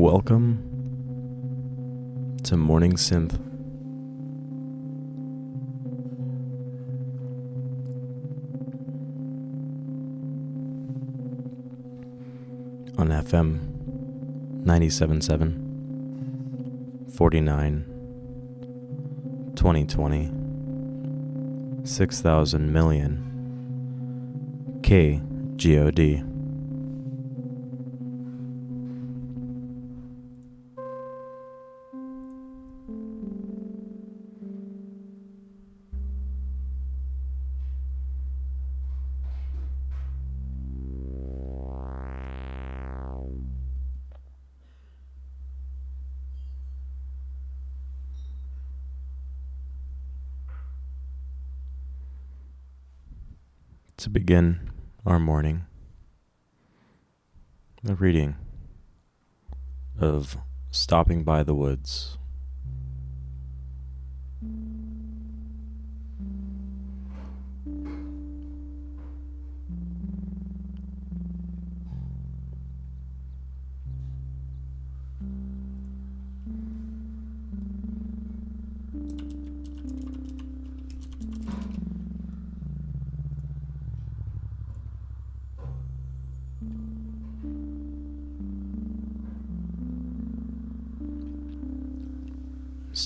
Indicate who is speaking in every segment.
Speaker 1: Welcome to Morning Synth. On FM 97.7 49 2020 6000 million K To begin our morning, a reading of Stopping by the Woods.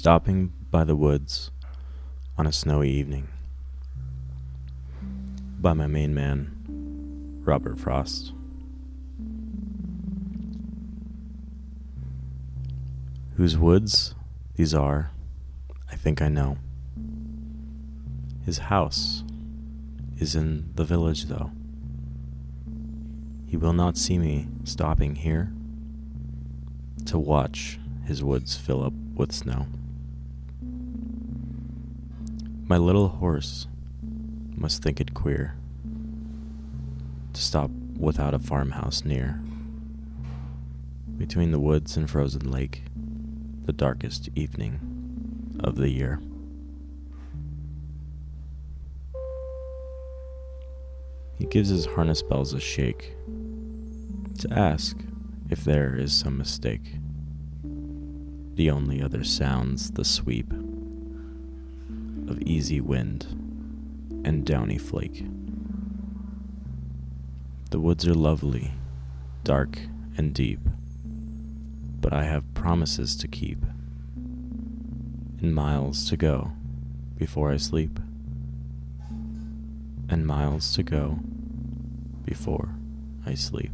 Speaker 1: Stopping by the woods on a snowy evening. By my main man, Robert Frost. Whose woods these are, I think I know. His house is in the village, though. He will not see me stopping here to watch his woods fill up with snow. My little horse must think it queer to stop without a farmhouse near. Between the woods and frozen lake, the darkest evening of the year. He gives his harness bells a shake to ask if there is some mistake. The only other sounds the sweep easy wind and downy flake. The woods are lovely, dark and deep, but I have promises to keep and miles to go before I sleep, and miles to go before I sleep.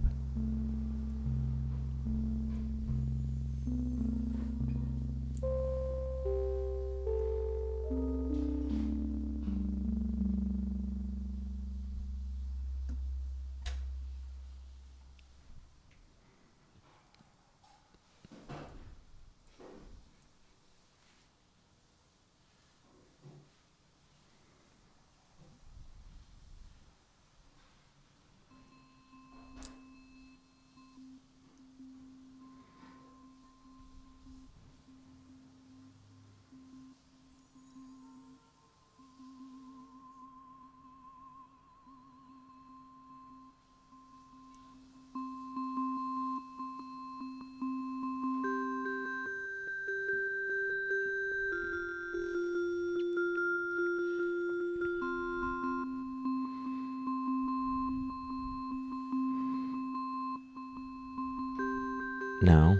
Speaker 1: Now,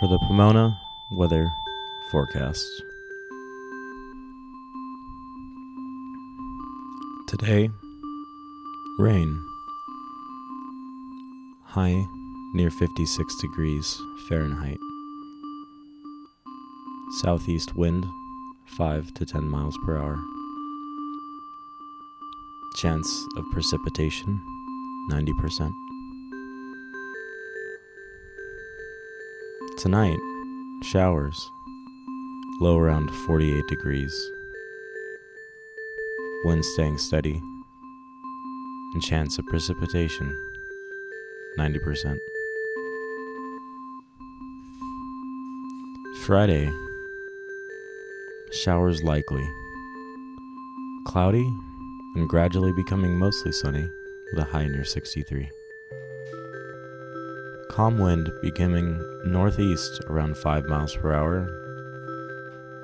Speaker 1: for the Pomona weather forecast. Today, rain. High near 56 degrees Fahrenheit. Southeast wind 5 to 10 miles per hour. Chance of precipitation 90%. Tonight, showers. Low around 48 degrees. Wind staying steady. And chance of precipitation 90%. Friday, showers likely. Cloudy and gradually becoming mostly sunny with a high near 63. Calm wind becoming northeast around 5 miles per hour.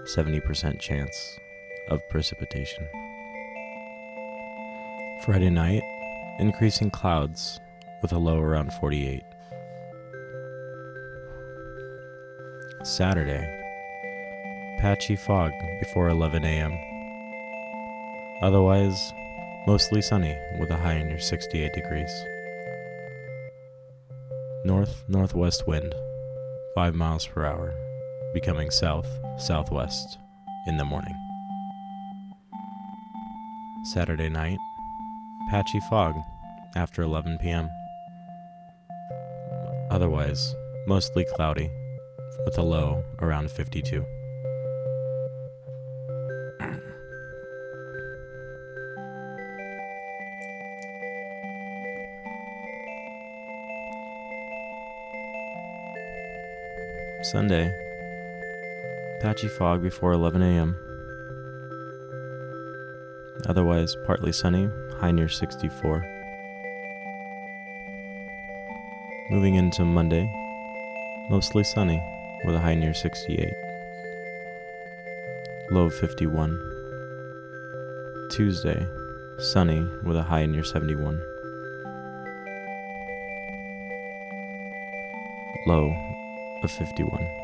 Speaker 1: 70% chance of precipitation. Friday night, increasing clouds with a low around 48. Saturday, patchy fog before 11 a.m. Otherwise, mostly sunny with a high near 68 degrees. North northwest wind, 5 miles per hour, becoming south southwest in the morning. Saturday night, patchy fog after 11 p.m. Otherwise, mostly cloudy with a low around 52. Sunday, patchy fog before 11 a.m. Otherwise, partly sunny, high near 64. Moving into Monday, mostly sunny, with a high near 68. Low 51. Tuesday, sunny, with a high near 71. Low of 51.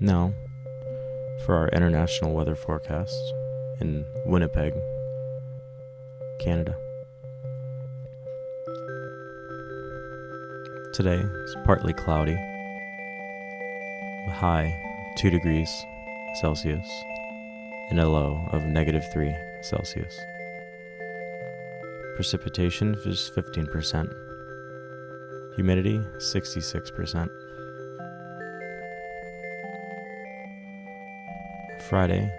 Speaker 1: Now, for our international weather forecast in Winnipeg, Canada. Today is partly cloudy, high 2 degrees Celsius and a low of negative 3 Celsius. Precipitation is 15%. Humidity 66%. Friday,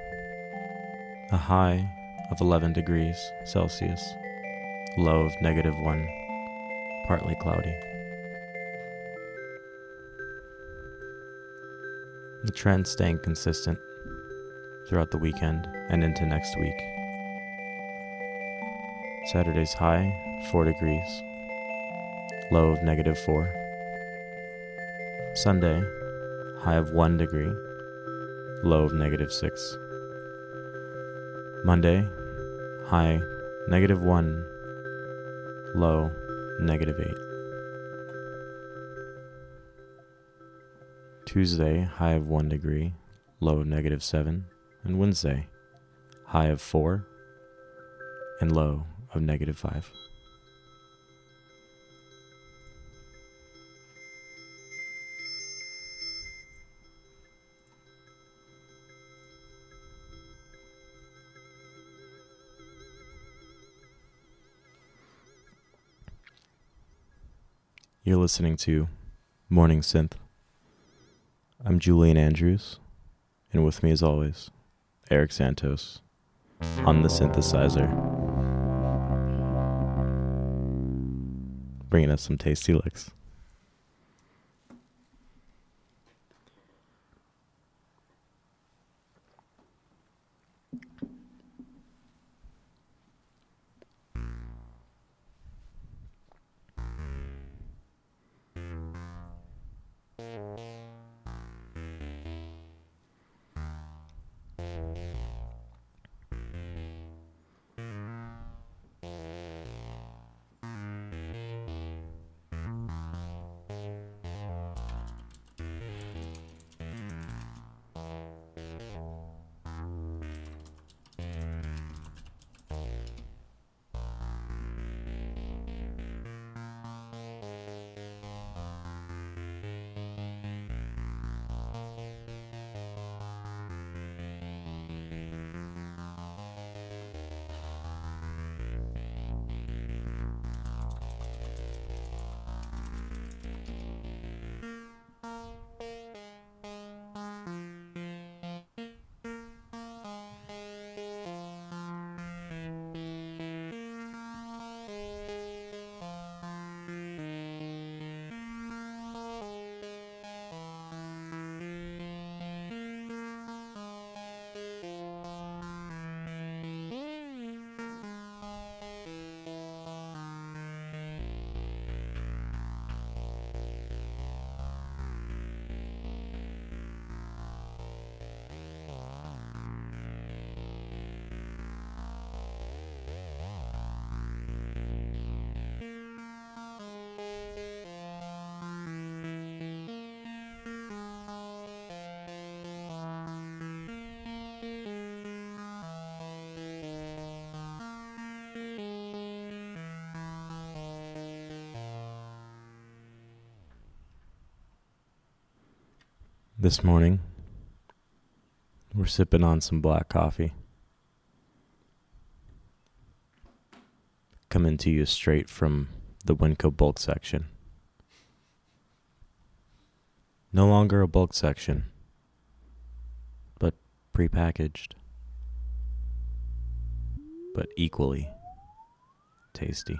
Speaker 1: a high of 11 degrees Celsius, low of negative 1, partly cloudy. The trend staying consistent throughout the weekend and into next week. Saturday's high, 4 degrees, low of negative 4. Sunday, high of 1 degree, low of negative 6. Monday, high negative 1, low negative 8. Tuesday, high of 1 degree, low of negative 7. And Wednesday, high of 4 and low of negative 5. Listening to Morning Synth. I'm Julian Andrews, and with me, as always, Eric Santos on the synthesizer, bringing us some tasty licks. This morning, we're sipping on some black coffee. Coming to you straight from the Winco bulk section. No longer a bulk section, but prepackaged, but equally tasty.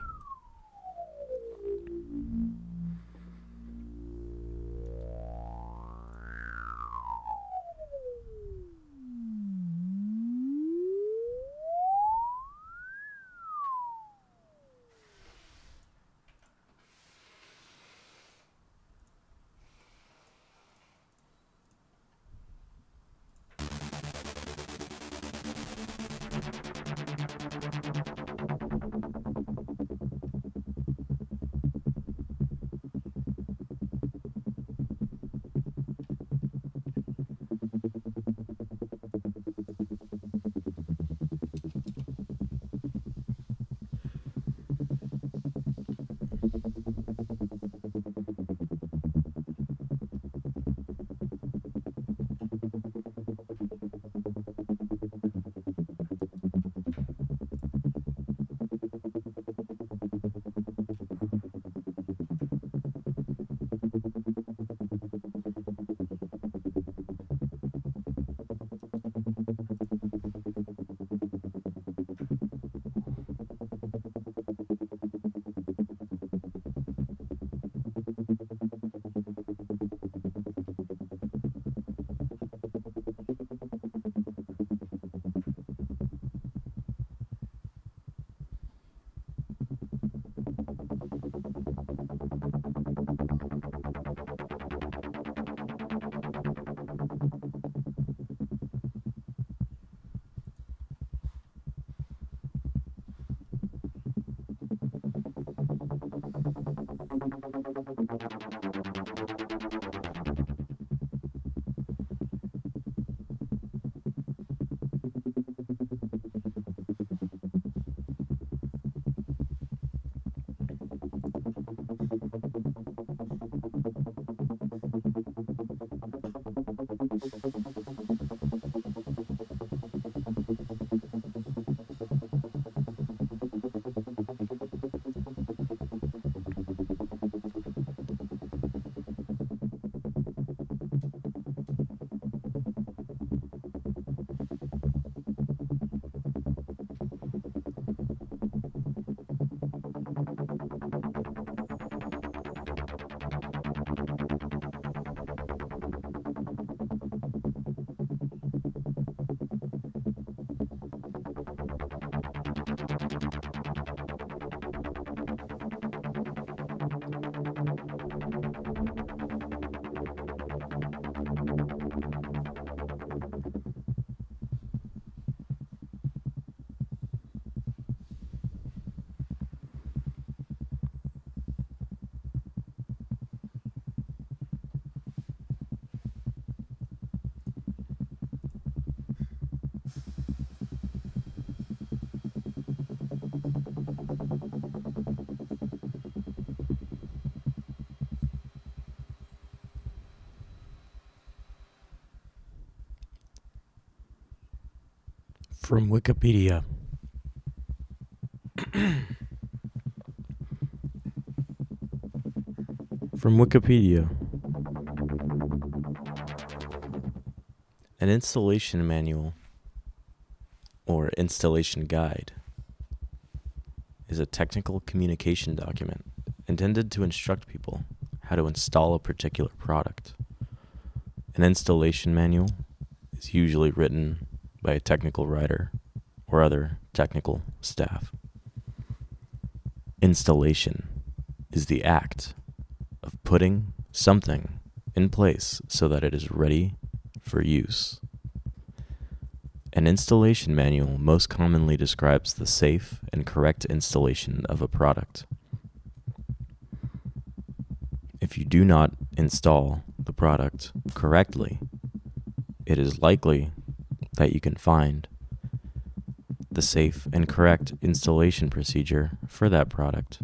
Speaker 1: From Wikipedia. From Wikipedia. An installation manual or installation guide is a technical communication document intended to instruct people how to install a particular product. An installation manual is usually written by a technical writer or other technical staff. Installation is the act of putting something in place so that it is ready for use. An installation manual most commonly describes the safe and correct installation of a product. If you do not install the product correctly, it is likely that you can find the safe and correct installation procedure for that product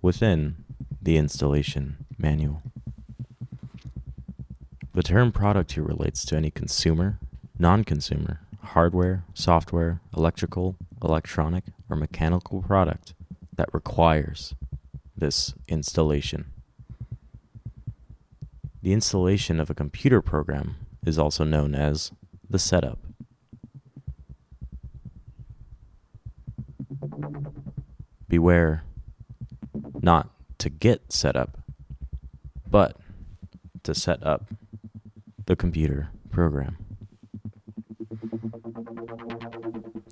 Speaker 1: within the installation manual. The term product here relates to any consumer, non consumer, hardware, software, electrical, electronic, or mechanical product that requires this installation. The installation of a computer program is also known as the setup. Beware not to get set up, but to set up the computer program.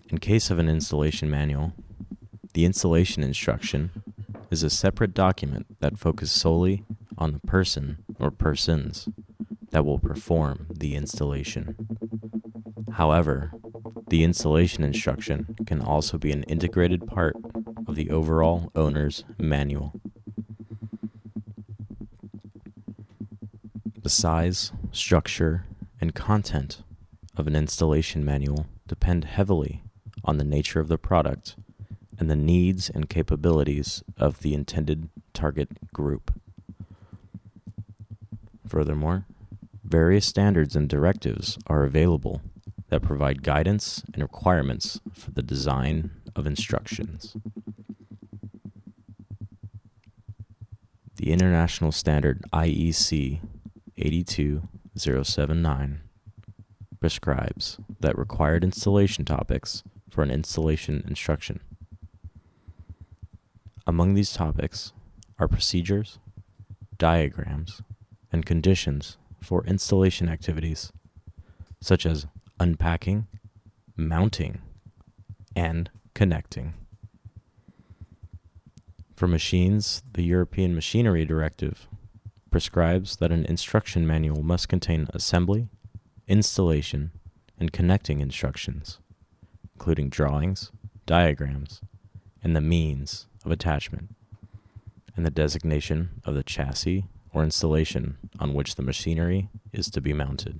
Speaker 1: In case of an installation manual, the installation instruction is a separate document that focuses solely on the person or persons that will perform the installation. However, the installation instruction can also be an integrated part of the overall owner's manual. The size, structure, and content of an installation manual depend heavily on the nature of the product and the needs and capabilities of the intended target group. Furthermore, various standards and directives are available that provide guidance and requirements for the design of instructions. The international standard IEC 82079 prescribes that required installation topics for an installation instruction. Among these topics are procedures, diagrams, and conditions for installation activities, such as unpacking, mounting, and connecting. For machines, the European Machinery Directive prescribes that an instruction manual must contain assembly, installation, and connecting instructions, including drawings, diagrams, and the means of attachment, and the designation of the chassis or installation on which the machinery is to be mounted.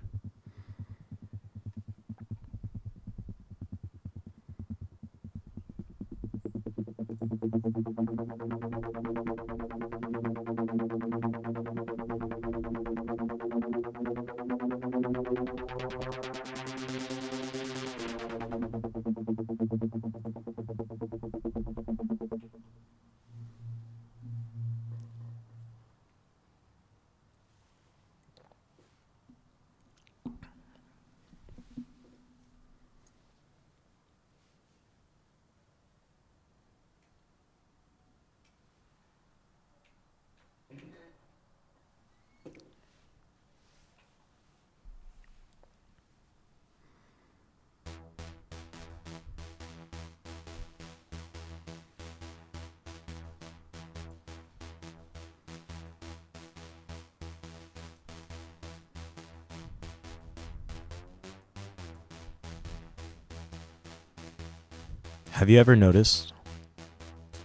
Speaker 1: Have you ever noticed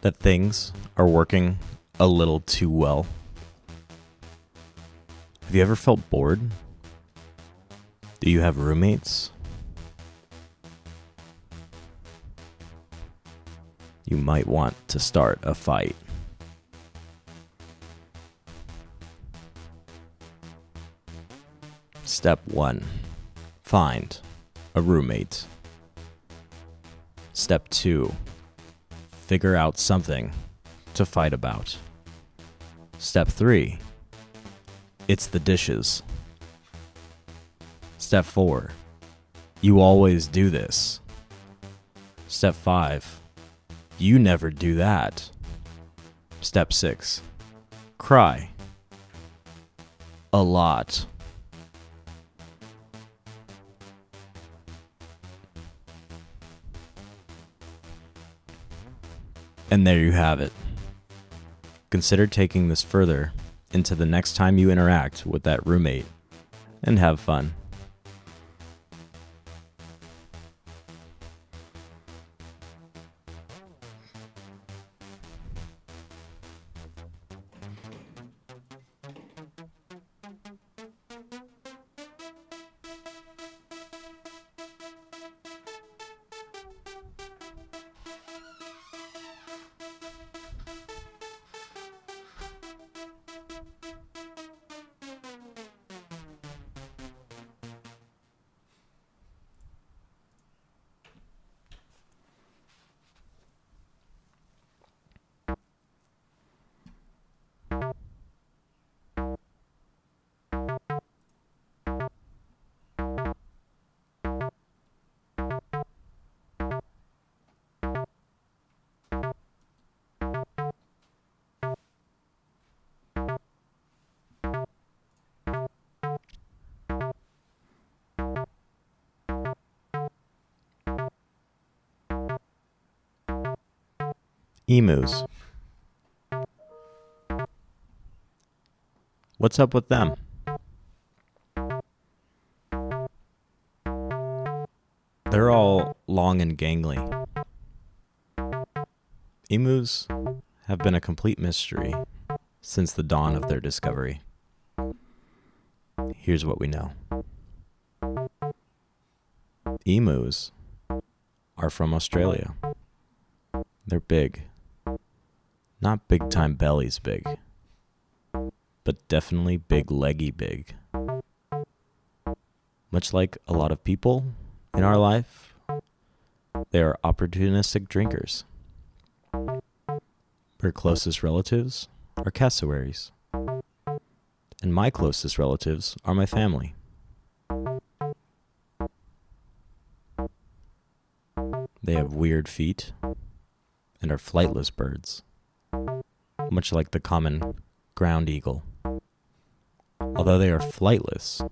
Speaker 1: that things are working a little too well? Have you ever felt bored? Do you have roommates? You might want to start a fight. Step 1 Find a roommate. Step 2 Figure out something to fight about. Step 3 It's the dishes. Step 4 You always do this. Step 5 You never do that. Step 6 Cry. A lot. And there you have it. Consider taking this further into the next time you interact with that roommate and have fun. What's up with them? They're all long and gangly. Emus have been a complete mystery since the dawn of their discovery. Here's what we know Emus are from Australia. They're big. Not big time bellies big, but definitely big leggy big. Much like a lot of people in our life, they are opportunistic drinkers. Their closest relatives are cassowaries, and my closest relatives are my family. They have weird feet and are flightless birds, much like the common ground eagle. Although they are flightless,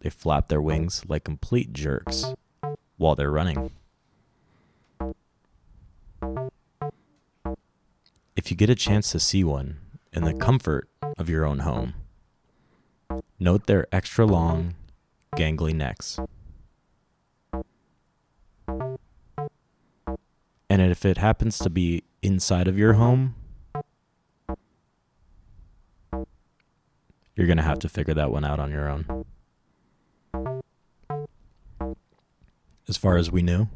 Speaker 1: they flap their wings like complete jerks while they're running. If you get a chance to see one in the comfort of your own home, note their extra long, gangly necks. And if it happens to be inside of your home, you're going to have mm. to figure that one out on your own. As far as we knew,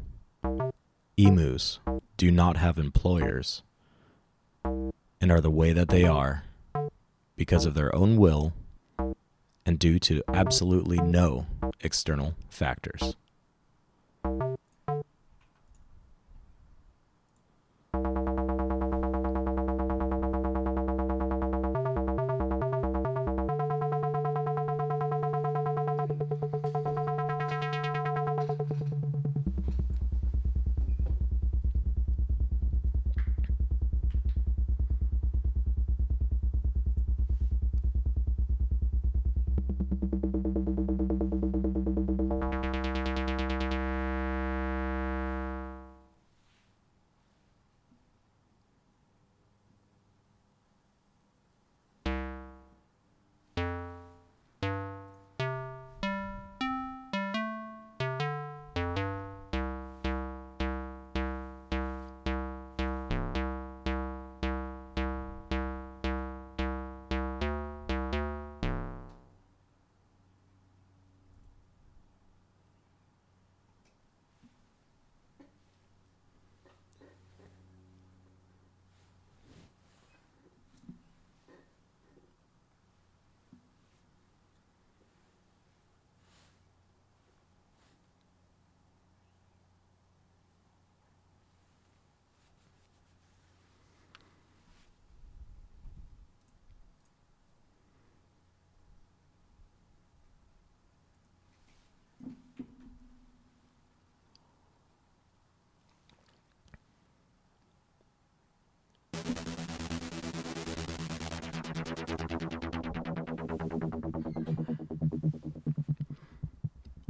Speaker 1: emus do not have employers and are the way that they are because of their own will and due to absolutely no external factors.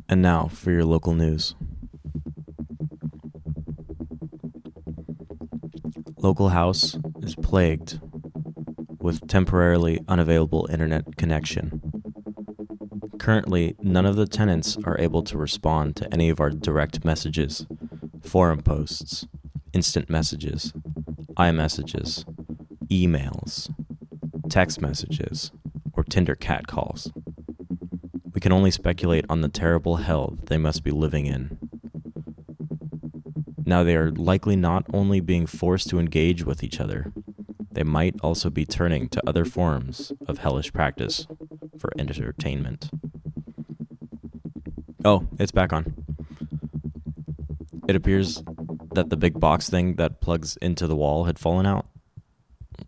Speaker 1: And now for your local news. Local house is plagued with temporarily unavailable internet connection. Currently, none of the tenants are able to respond to any of our direct messages, forum posts, instant messages, iMessages, emails, text messages, or Tinder cat calls. Can only speculate on the terrible hell they must be living in. Now, they are likely not only being forced to engage with each other, they might also be turning to other forms of hellish practice for entertainment. Oh, it's back on. It appears that the big box thing that plugs into the wall had fallen out.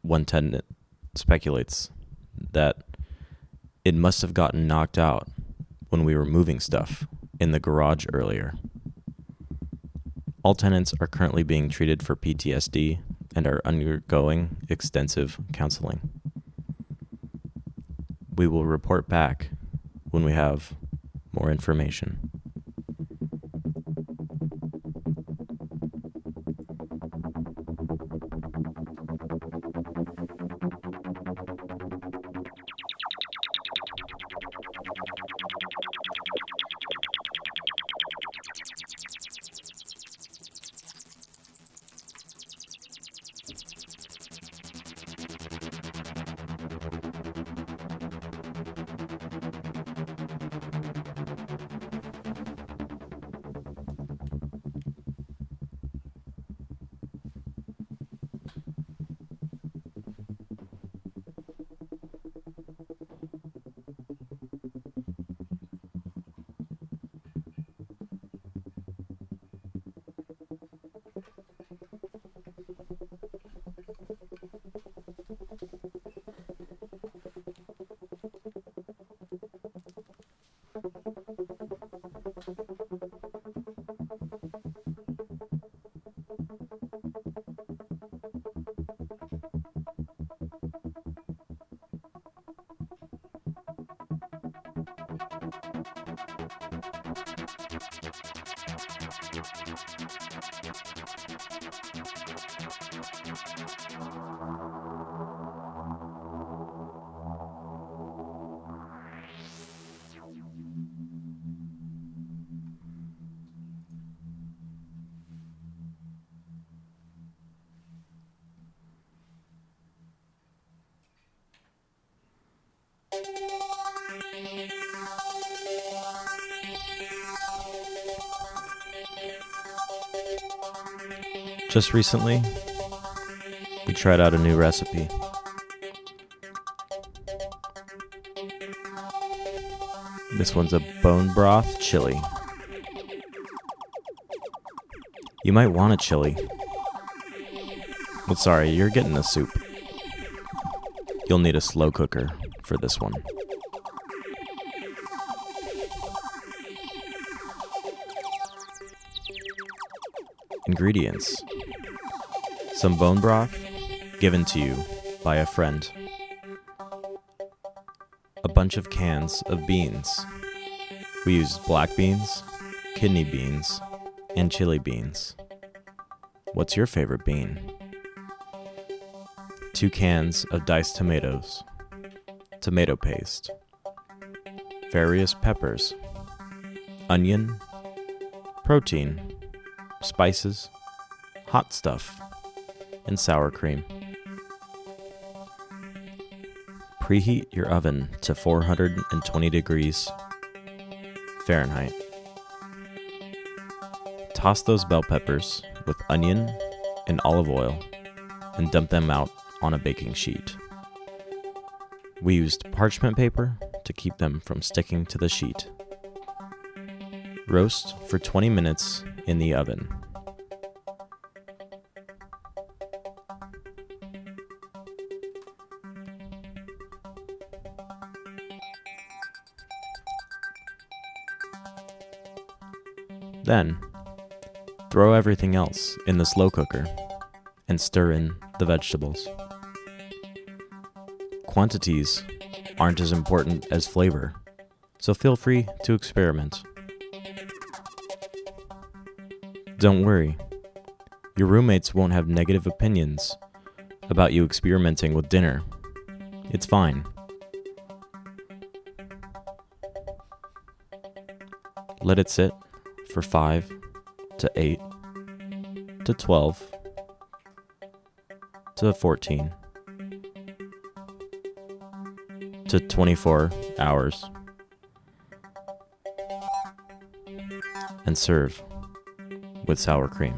Speaker 1: One tenant speculates that it must have gotten knocked out when we were moving stuff in the garage earlier. All tenants are currently being treated for PTSD and are undergoing extensive counseling. We will report back when we have more information. Just recently, we tried out a new recipe. This one's a bone broth chili. You might want a chili. But sorry, you're getting a soup. You'll need a slow cooker for this one. Ingredients Some bone broth given to you by a friend. A bunch of cans of beans. We used black beans, kidney beans, and chili beans. What's your favorite bean? Two cans of diced tomatoes, tomato paste, various peppers, onion, protein, spices, hot stuff, and sour cream. Preheat your oven to 420 degrees Fahrenheit. Toss those bell peppers with onion and olive oil and dump them out on a baking sheet. We used parchment paper to keep them from sticking to the sheet. Roast for 20 minutes in the oven. Then, throw everything else in the slow cooker and stir in the vegetables. Quantities aren't as important as flavor, so feel free to experiment. Don't worry, your roommates won't have negative opinions about you experimenting with dinner. It's fine. Let it sit for 5 to 8 to 12 to 14 to 24 hours and serve with sour cream.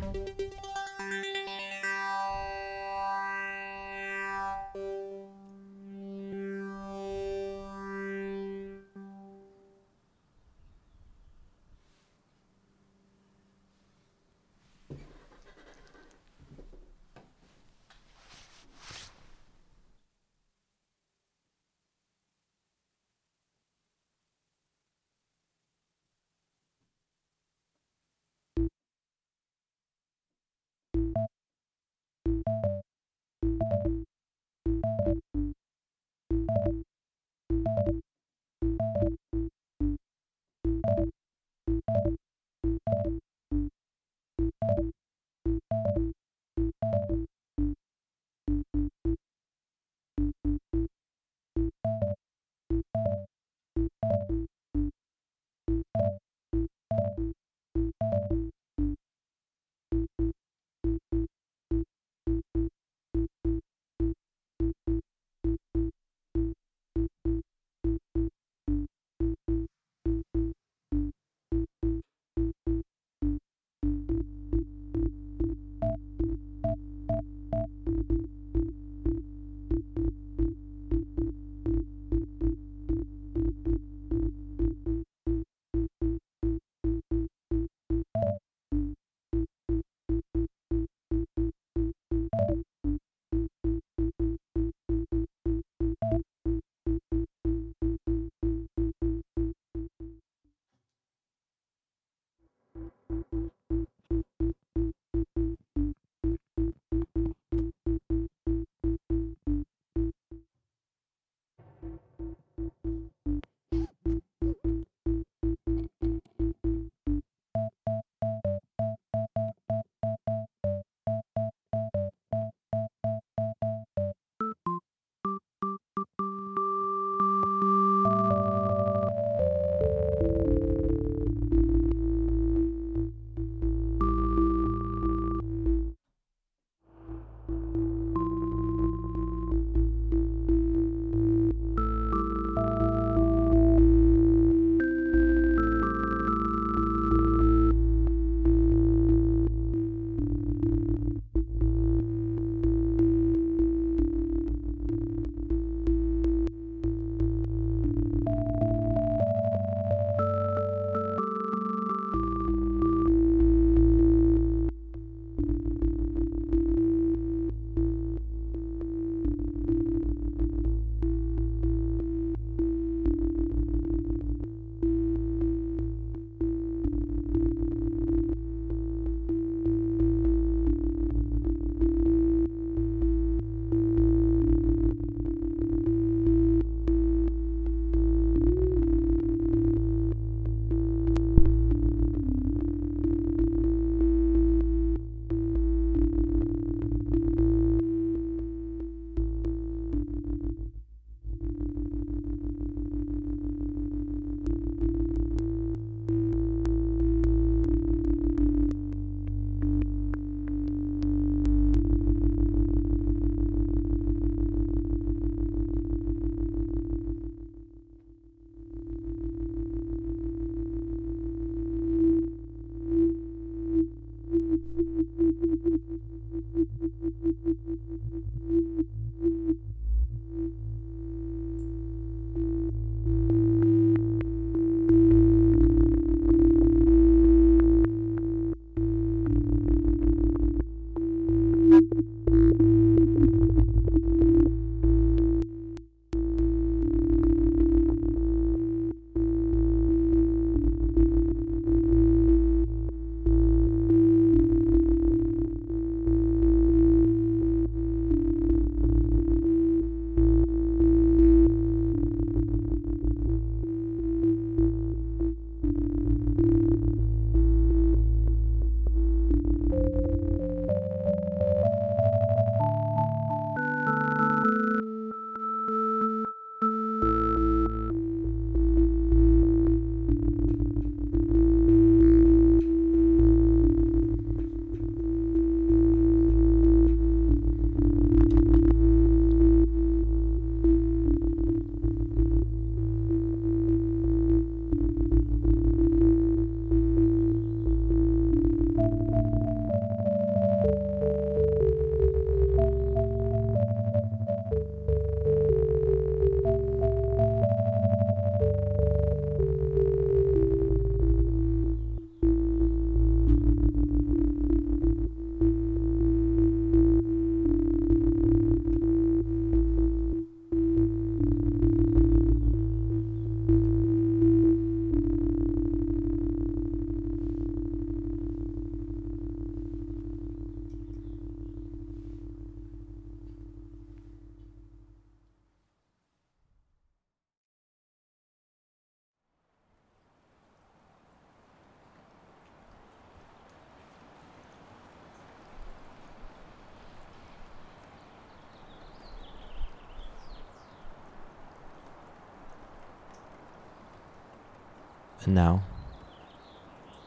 Speaker 1: And now,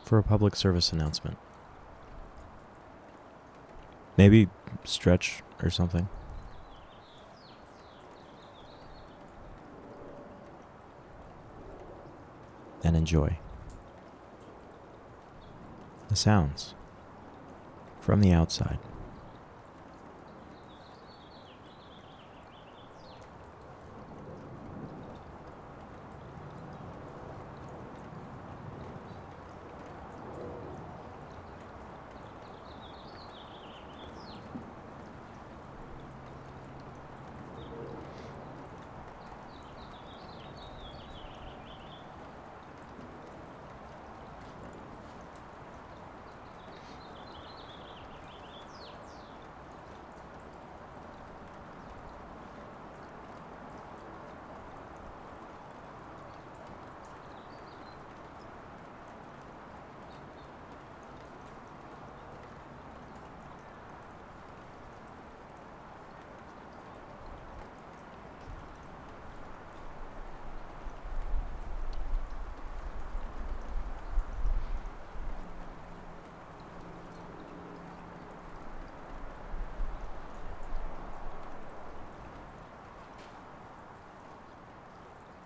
Speaker 1: for a public service announcement. Maybe stretch or something. And enjoy the sounds from the outside.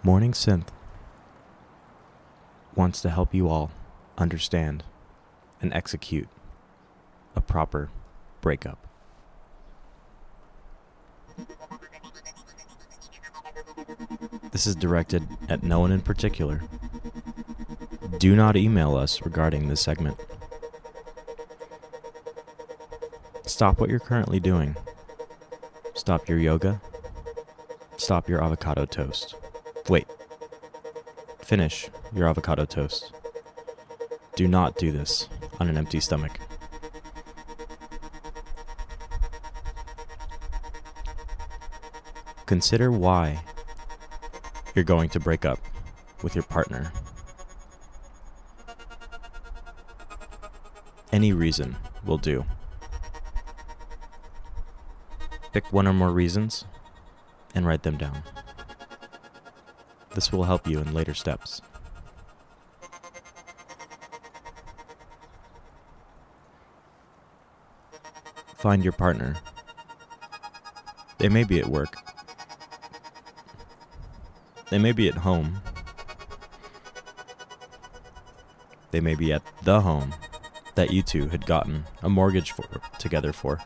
Speaker 1: Morning Synth wants to help you all understand and execute a proper breakup. This is directed at no one in particular. Do not email us regarding this segment. Stop what you're currently doing. Stop your yoga. Stop your avocado toast. Wait. Finish your avocado toast. Do not do this on an empty stomach. Consider why you're going to break up with your partner. Any reason will do. Pick one or more reasons and write them down. This will help you in later steps. Find your partner. They may be at work. They may be at home. They may be at the home that you two had gotten a mortgage for together for.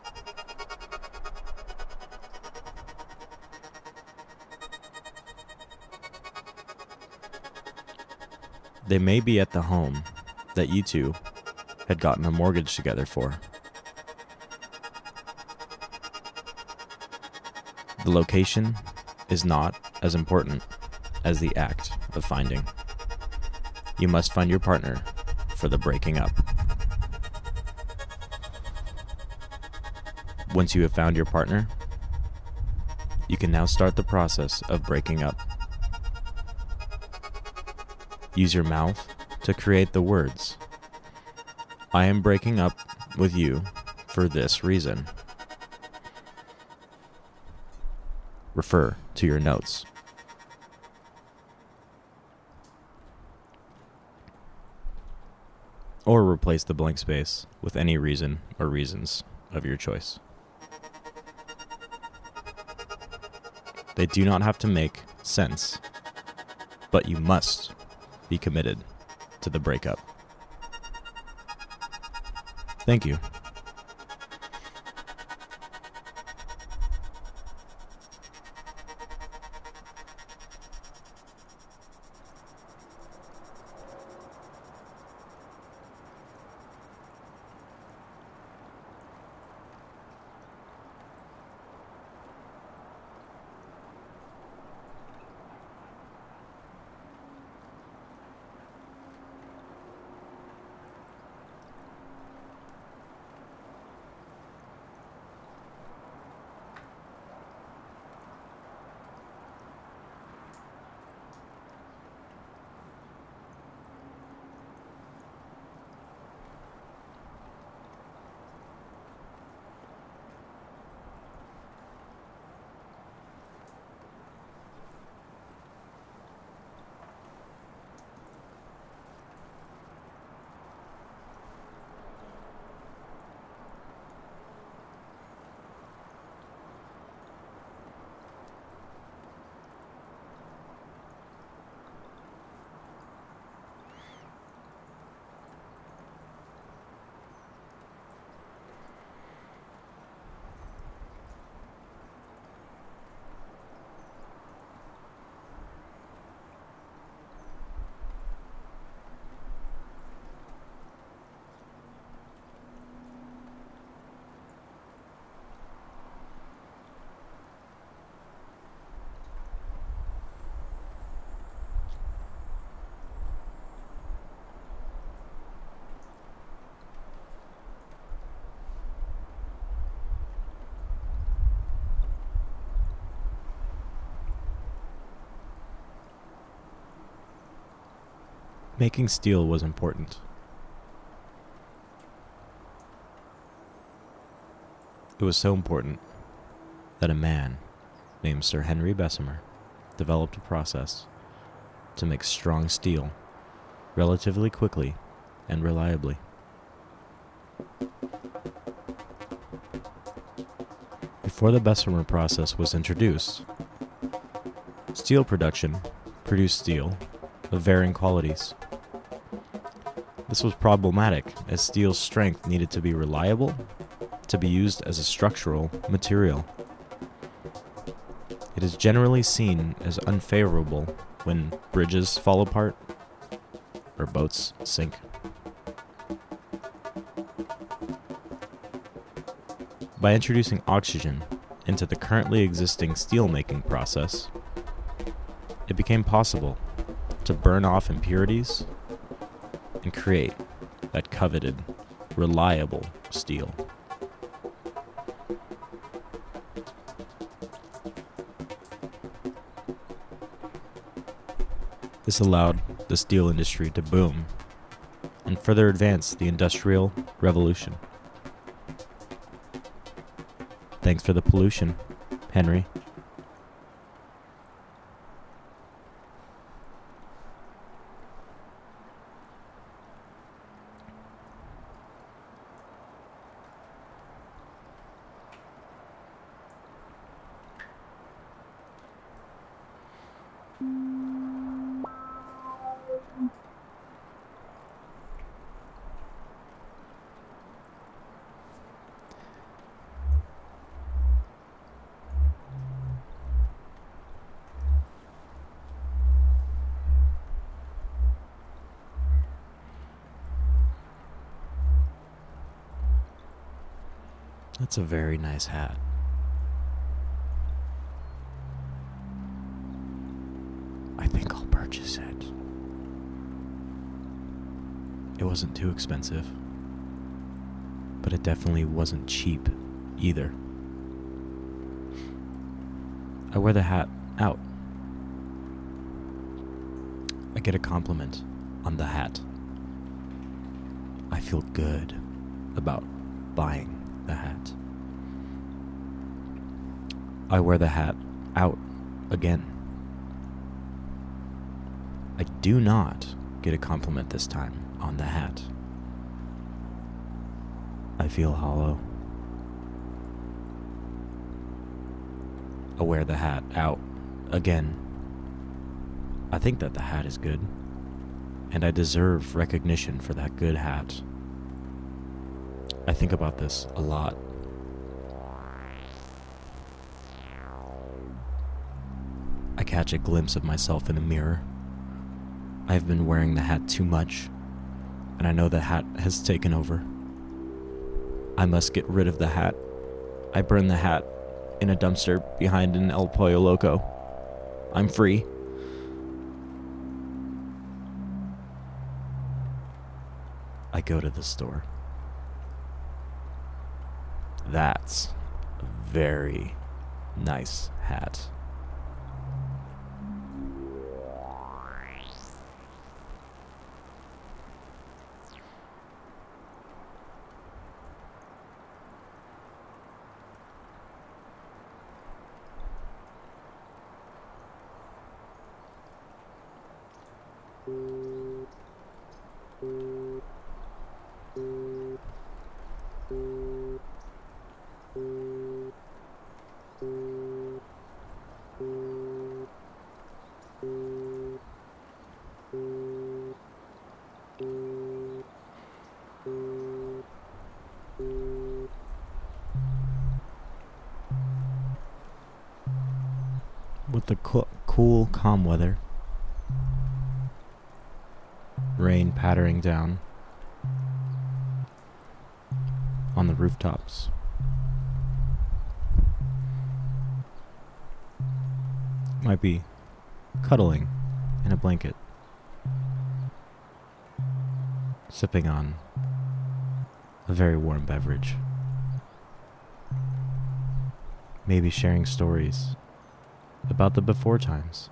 Speaker 1: They may be at the home that you two had gotten a mortgage together for. The location is not as important as the act of finding. You must find your partner for the breaking up. Once you have found your partner, you can now start the process of breaking up. Use your mouth to create the words I am breaking up with you for this reason. Refer to your notes. Or replace the blank space with any reason or reasons of your choice. They do not have to make sense, but you must be committed to the breakup. Thank you. Making steel was important. It was so important that a man named Sir Henry Bessemer developed a process to make strong steel relatively quickly and reliably. Before the Bessemer process was introduced, steel production produced steel of varying qualities. This was problematic as steel's strength needed to be reliable to be used as a structural material. It is generally seen as unfavorable when bridges fall apart or boats sink. By introducing oxygen into the currently existing steelmaking process, it became possible to burn off impurities and create that coveted, reliable steel. This allowed the steel industry to boom and further advance the Industrial Revolution. Thanks for the pollution, Henry. That's a very nice hat. I think I'll purchase it. It wasn't too expensive, but it definitely wasn't cheap either. I wear the hat out. I get a compliment on the hat. I feel good about buying the hat. I wear the hat out again. I do not get a compliment this time on the hat. I feel hollow. I wear the hat out again. I think that the hat is good, and I deserve recognition for that good hat. I think about this a lot. I catch a glimpse of myself in a mirror. I have been wearing the hat too much, and I know the hat has taken over. I must get rid of the hat. I burn the hat in a dumpster behind an El Pollo Loco. I'm free. I go to the store. That's a very nice hat. The co- cool, calm weather, rain pattering down on the rooftops. Might be cuddling in a blanket, sipping on a very warm beverage. Maybe sharing stories about the before times.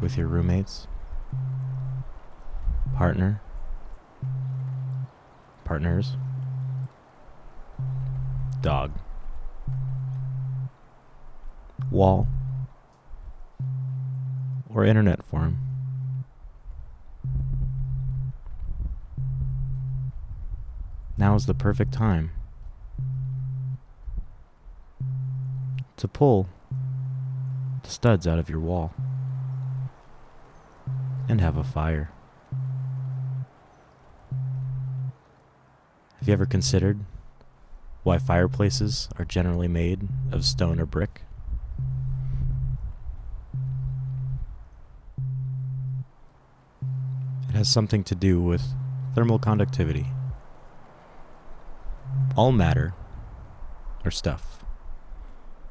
Speaker 1: With your roommates. Partner, partners, dog, wall, or internet forum. Now is the perfect time to pull the studs out of your wall and have a fire. Have you ever considered why fireplaces are generally made of stone or brick? It has something to do with thermal conductivity. All matter, or stuff,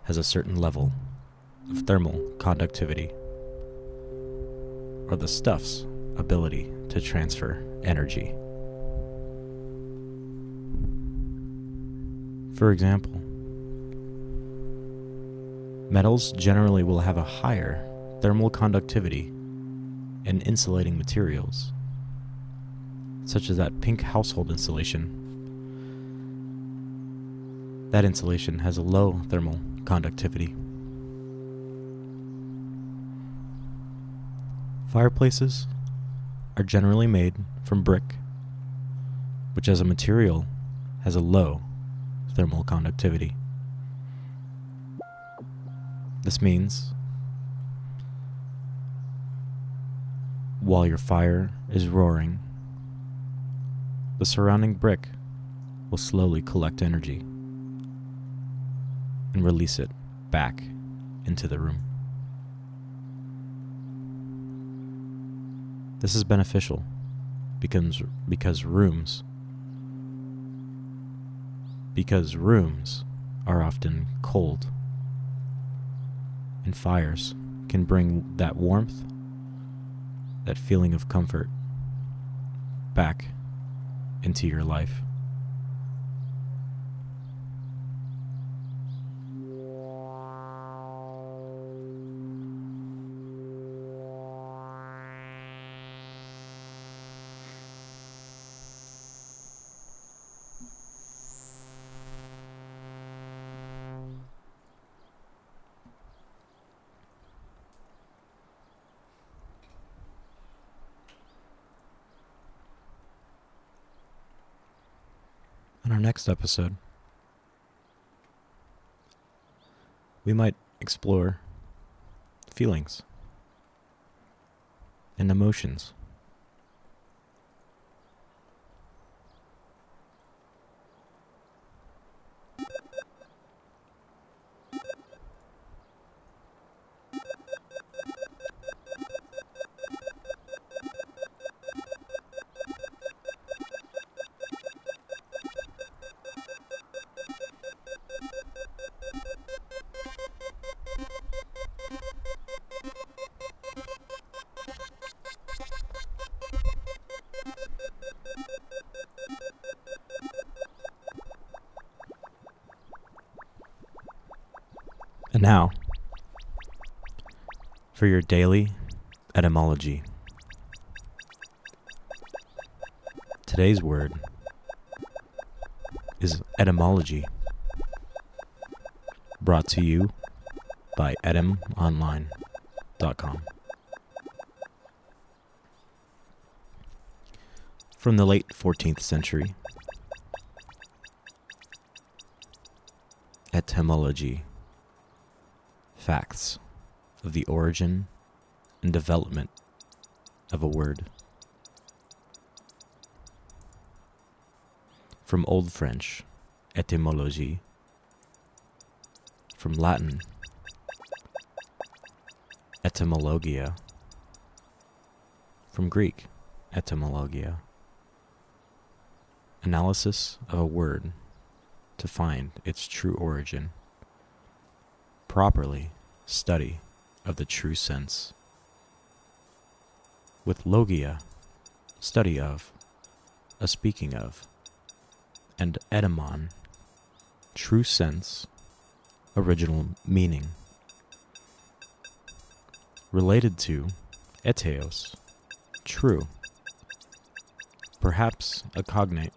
Speaker 1: has a certain level of thermal conductivity, or the stuff's ability to transfer energy. For example, metals generally will have a higher thermal conductivity in insulating materials, such as that pink household insulation. That insulation has a low thermal conductivity. Fireplaces are generally made from brick, which as a material has a low thermal conductivity. This means while your fire is roaring, the surrounding brick will slowly collect energy and release it back into the room. This is beneficial because, because rooms because rooms are often cold, and fires can bring that warmth, that feeling of comfort, back into your life. In our next episode, we might explore feelings and emotions. Daily etymology. Today's word is etymology, brought to you by etymonline.com. From the late 14th century, etymology facts of the origin and development of a word. From Old French, etymologie, from Latin, etymologia, from Greek, etymologia, analysis of a word to find its true origin properly study of the true sense. With logia, study of, a speaking of, and etymon, true sense, original meaning. Related to eteos, true, perhaps a cognate,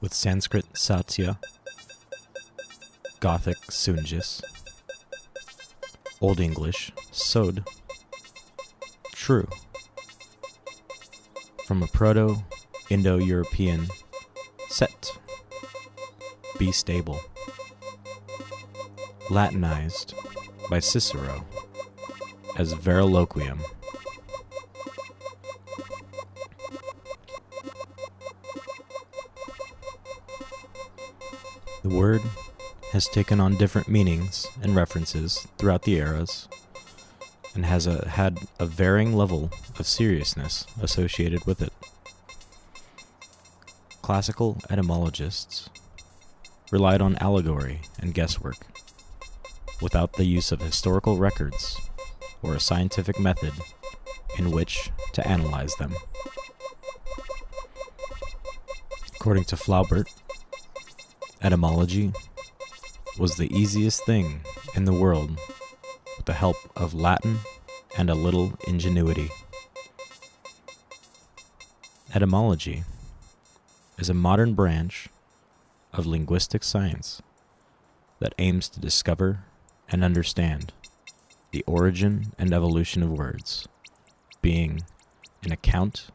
Speaker 1: with Sanskrit satya, Gothic sunjis, Old English sod, true, from a Proto Indo European set, be stable, Latinized by Cicero as veriloquium. The word has taken on different meanings and references throughout the eras and has a, had a varying level of seriousness associated with it. Classical etymologists relied on allegory and guesswork without the use of historical records or a scientific method in which to analyze them. According to Flaubert, etymology was the easiest thing in the world with the help of Latin and a little ingenuity. Etymology is a modern branch of linguistic science that aims to discover and understand the origin and evolution of words, being an account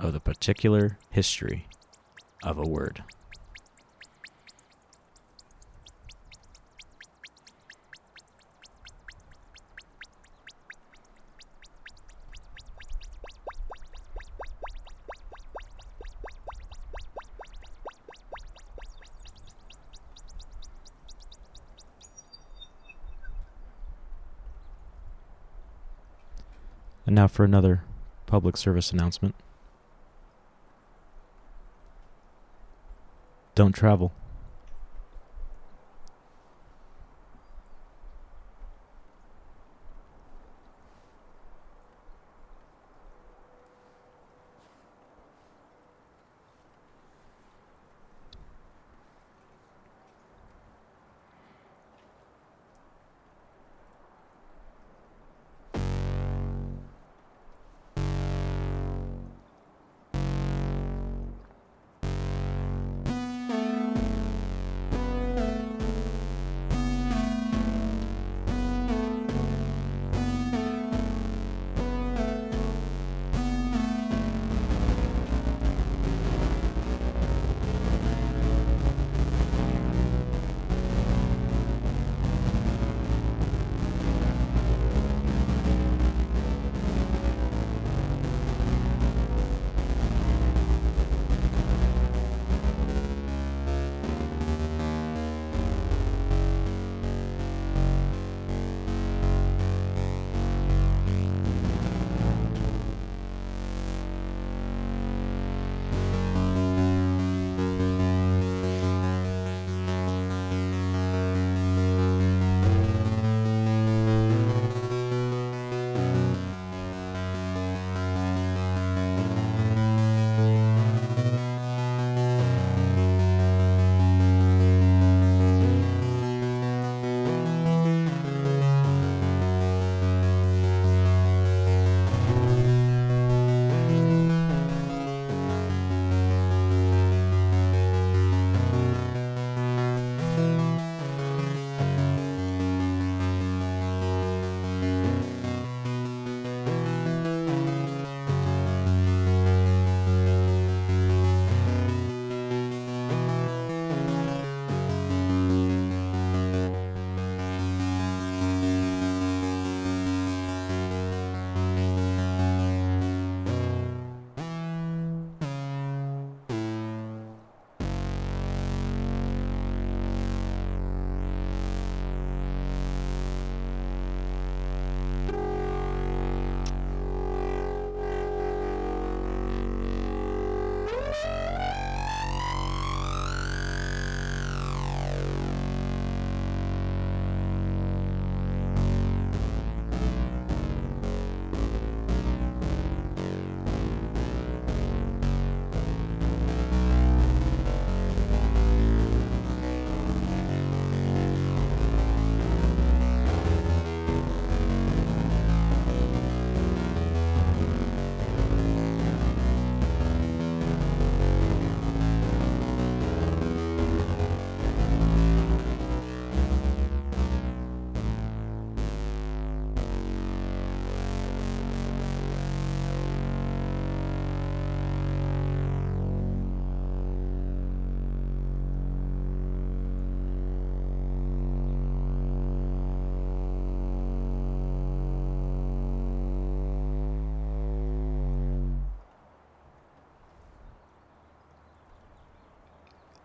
Speaker 1: of the particular history of a word. And now for another public service announcement. Don't travel.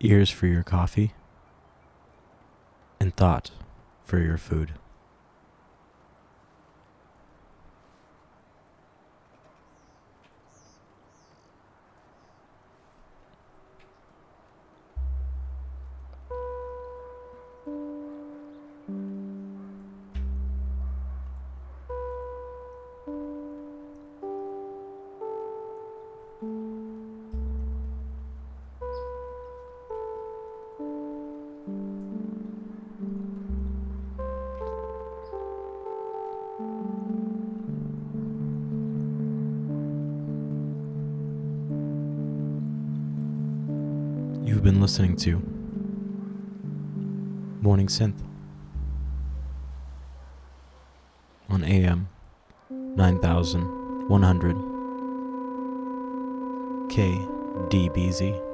Speaker 1: Ears for your coffee, and thought for your food. Listening to Morning Synth on AM 9100 KDBZ.